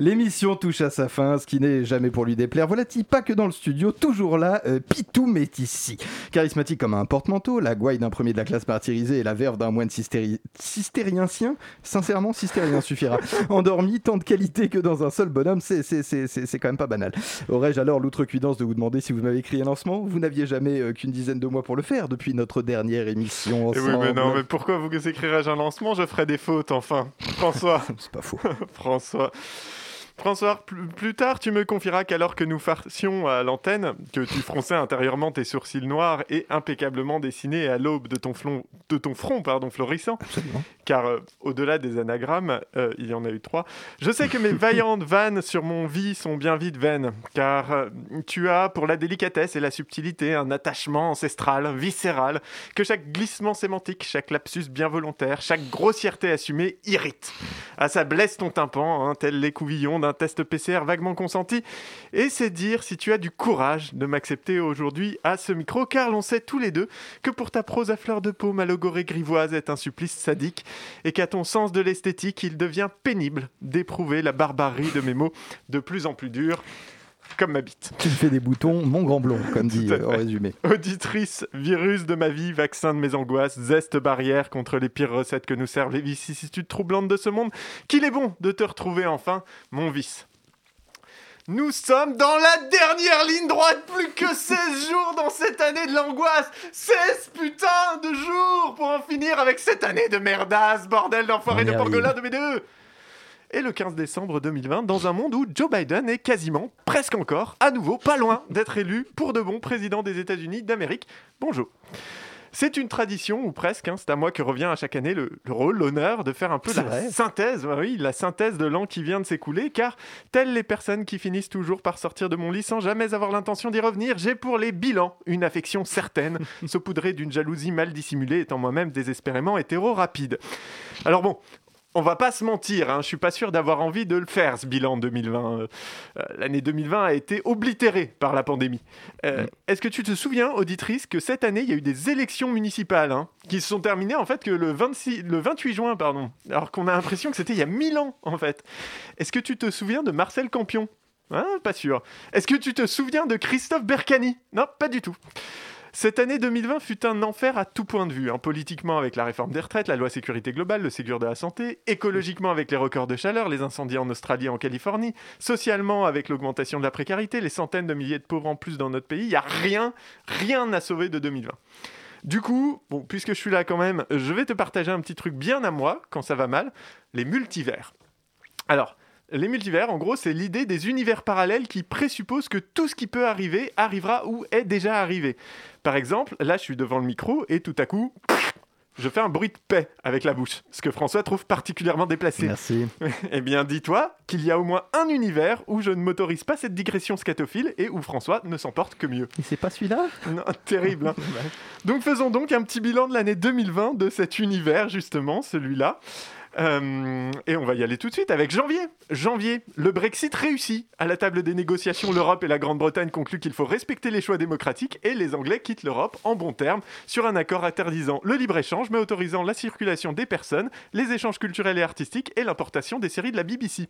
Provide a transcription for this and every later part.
L'émission touche à sa fin, ce qui n'est jamais pour lui déplaire. Voilà-t-il pas que dans le studio, toujours là, euh, Pitoum est ici. Charismatique comme un porte-manteau, la gouaille d'un premier de la classe martyrisé et la verve d'un moine cystéri... cistériensien. Sincèrement, cistérien suffira. Endormi, tant de qualité que dans un seul bonhomme, c'est quand même pas banal. Aurais-je alors l'outrecuidance de vous demander si vous m'avez écrit un lancement? Vous n'aviez jamais euh, qu'une dizaine de mois pour le faire depuis notre dernière émission. Ensemble. Eh oui, mais non, mais pourquoi vous écrirais-je un lancement? Je ferai des fautes, enfin. François. c'est pas faux. François. François, plus, tard, tu me confieras qu'alors que nous farcions à l'antenne, que tu fronçais intérieurement tes sourcils noirs et impeccablement dessinés à l'aube de ton, de ton front pardon, florissant, car euh, au-delà des anagrammes, euh, il y en a eu trois, je sais que mes vaillantes vannes sur mon vie sont bien vite vaines, car euh, tu as, pour la délicatesse et la subtilité, un attachement ancestral, viscéral, que chaque glissement sémantique, chaque lapsus bien volontaire, chaque grossièreté assumée irrite. À ça blesse ton tympan, hein, tel les couvillons d'un test PCR vaguement consenti. Et c'est dire si tu as du courage de m'accepter aujourd'hui à ce micro, car l'on sait tous les deux que pour ta prose à fleur de peau malogorée grivoise est un supplice sadique, et qu'à ton sens de l'esthétique, il devient pénible d'éprouver la barbarie de mes mots de plus en plus durs comme ma bite. Tu me fais des boutons, mon grand blond, comme dit euh, au résumé. Auditrice, virus de ma vie, vaccin de mes angoisses, zeste barrière contre les pires recettes que nous servent les vicissitudes troublantes de ce monde, qu'il est bon de te retrouver enfin, mon vice. Nous sommes dans la dernière ligne droite, plus que 16 jours dans cette année de l'angoisse 16 putains de jours pour en finir avec cette année de merdasse, bordel d'enfoiré de porgolin de mes deux et le 15 décembre 2020 dans un monde où Joe Biden est quasiment, presque encore, à nouveau pas loin d'être élu pour de bon président des États-Unis d'Amérique. Bonjour. C'est une tradition, ou presque, hein, c'est à moi que revient à chaque année le, rôle, l'honneur de faire un peu la synthèse, oui, la synthèse de l'an qui vient de s'écouler, car telles les personnes qui finissent toujours par sortir de mon lit sans jamais avoir l'intention d'y revenir, j'ai pour les bilans une affection certaine, saupoudrée d'une jalousie mal dissimulée, étant moi-même désespérément hétéro rapide. Alors bon, on va pas se mentir, hein, je suis pas sûr d'avoir envie de le faire ce bilan 2020. Euh, euh, l'année 2020 a été oblitérée par la pandémie. Euh, mm. Est-ce que tu te souviens, auditrice, que cette année il y a eu des élections municipales hein, qui se sont terminées en fait que le, 26, le 28 juin, pardon, alors qu'on a l'impression que c'était il y a 1000 ans en fait. Est-ce que tu te souviens de Marcel Campion? Hein, Pas sûr. Est-ce que tu te souviens de Christophe Bercani? Non, pas du tout. Cette année 2020 fut un enfer à tout point de vue, hein. politiquement avec la réforme des retraites, la loi sécurité globale, le Ségur de la santé, écologiquement avec les records de chaleur, les incendies en Australie et en Californie, socialement avec l'augmentation de la précarité, les centaines de milliers de pauvres en plus dans notre pays, il n'y a rien, rien à sauver de 2020. Du coup, puisque je suis là quand même, je vais te partager un petit truc bien à moi, quand ça va mal, les multivers. Alors, les multivers, en gros, c'est l'idée des univers parallèles qui présupposent que tout ce qui peut arriver arrivera ou est déjà arrivé. Par exemple, là, je suis devant le micro et tout à coup, je fais un bruit de paix avec la bouche, ce que François trouve particulièrement déplacé. Merci. eh bien, dis-toi qu'il y a au moins un univers où je ne m'autorise pas cette digression scatophile et où François ne s'en porte que mieux. Et c'est pas celui-là? Non, terrible. Hein. donc faisons donc un petit bilan de l'année 2020 de cet univers, justement, celui-là. Euh, et on va y aller tout de suite avec janvier. Janvier, le Brexit réussit. À la table des négociations, l'Europe et la Grande-Bretagne concluent qu'il faut respecter les choix démocratiques et les Anglais quittent l'Europe en bons termes sur un accord interdisant le libre-échange mais autorisant la circulation des personnes, les échanges culturels et artistiques et l'importation des séries de la BBC.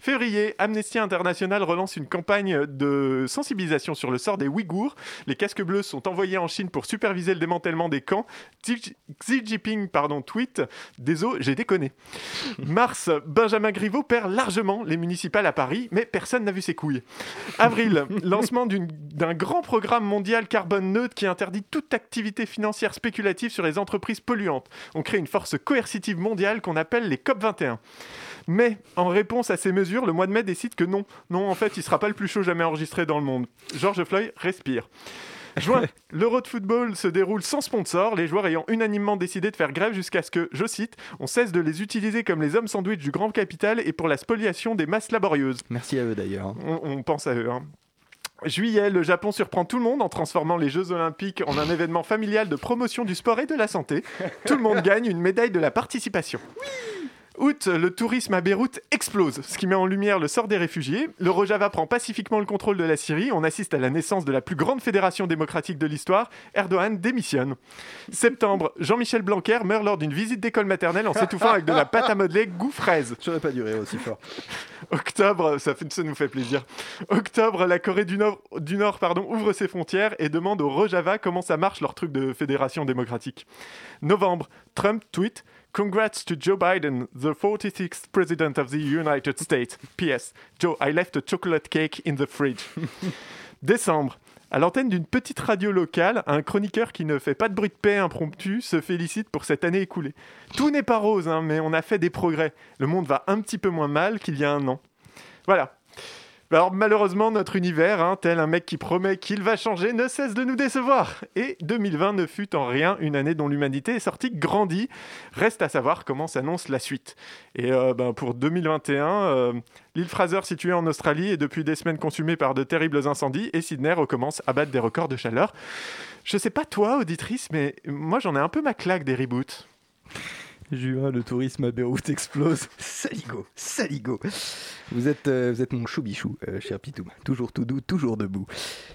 Février, Amnesty International relance une campagne de sensibilisation sur le sort des Ouïghours. Les casques bleus sont envoyés en Chine pour superviser le démantèlement des camps. Xi Jinping, pardon, tweet Désolé, j'ai déconné. Mars, Benjamin Griveaux perd largement les municipales à Paris, mais personne n'a vu ses couilles. Avril, lancement d'un grand programme mondial carbone neutre qui interdit toute activité financière spéculative sur les entreprises polluantes. On crée une force coercitive mondiale qu'on appelle les COP21. Mais en réponse à ces mesures, le mois de mai décide que non, non, en fait, il sera pas le plus chaud jamais enregistré dans le monde. George Floyd respire. Juin, l'Euro de football se déroule sans sponsor, les joueurs ayant unanimement décidé de faire grève jusqu'à ce que, je cite, on cesse de les utiliser comme les hommes sandwich du grand capital et pour la spoliation des masses laborieuses. Merci à eux d'ailleurs. On, pense à eux. Hein. Juillet, le Japon surprend tout le monde en transformant les Jeux Olympiques en un événement familial de promotion du sport et de la santé. Tout le monde gagne une médaille de la participation. Août, le tourisme à Beyrouth explose, ce qui met en lumière le sort des réfugiés. Le Rojava prend pacifiquement le contrôle de la Syrie. On assiste à la naissance de la plus grande fédération démocratique de l'histoire. Erdogan démissionne. Septembre, Jean-Michel Blanquer meurt lors d'une visite d'école maternelle en s'étouffant avec de la pâte à modeler goût fraise. J'aurais pas duré aussi fort. Octobre, ça, fait, ça nous fait plaisir. Octobre, la Corée du Nord, du Nord pardon, ouvre ses frontières et demande au Rojava comment ça marche leur truc de fédération démocratique. Novembre, Trump tweet Congrats to Joe Biden, the 46th President of the United States. P.S. Joe, I left a chocolate cake in the fridge. Décembre. À l'antenne d'une petite radio locale, un chroniqueur qui ne fait pas de bruit de paix impromptu se félicite pour cette année écoulée. Tout n'est pas rose, hein, mais on a fait des progrès. Le monde va un petit peu moins mal qu'il y a un an. Voilà, alors malheureusement, notre univers, hein, tel un mec qui promet qu'il va changer, ne cesse de nous décevoir. Et 2020 ne fut en rien une année dont l'humanité est sortie grandie. Reste à savoir comment s'annonce la suite. Et euh, ben, pour 2021, euh, l'île Fraser, située en Australie, est depuis des semaines consumée par de terribles incendies et Sydney recommence à battre des records de chaleur. Je sais pas toi, auditrice, mais moi j'en ai un peu ma claque des reboots. Juin, le tourisme à Beyrouth explose. Saligo, saligo. Vous êtes, euh, vous êtes mon choubichou, euh, cher Pitoum. Toujours tout doux, toujours debout.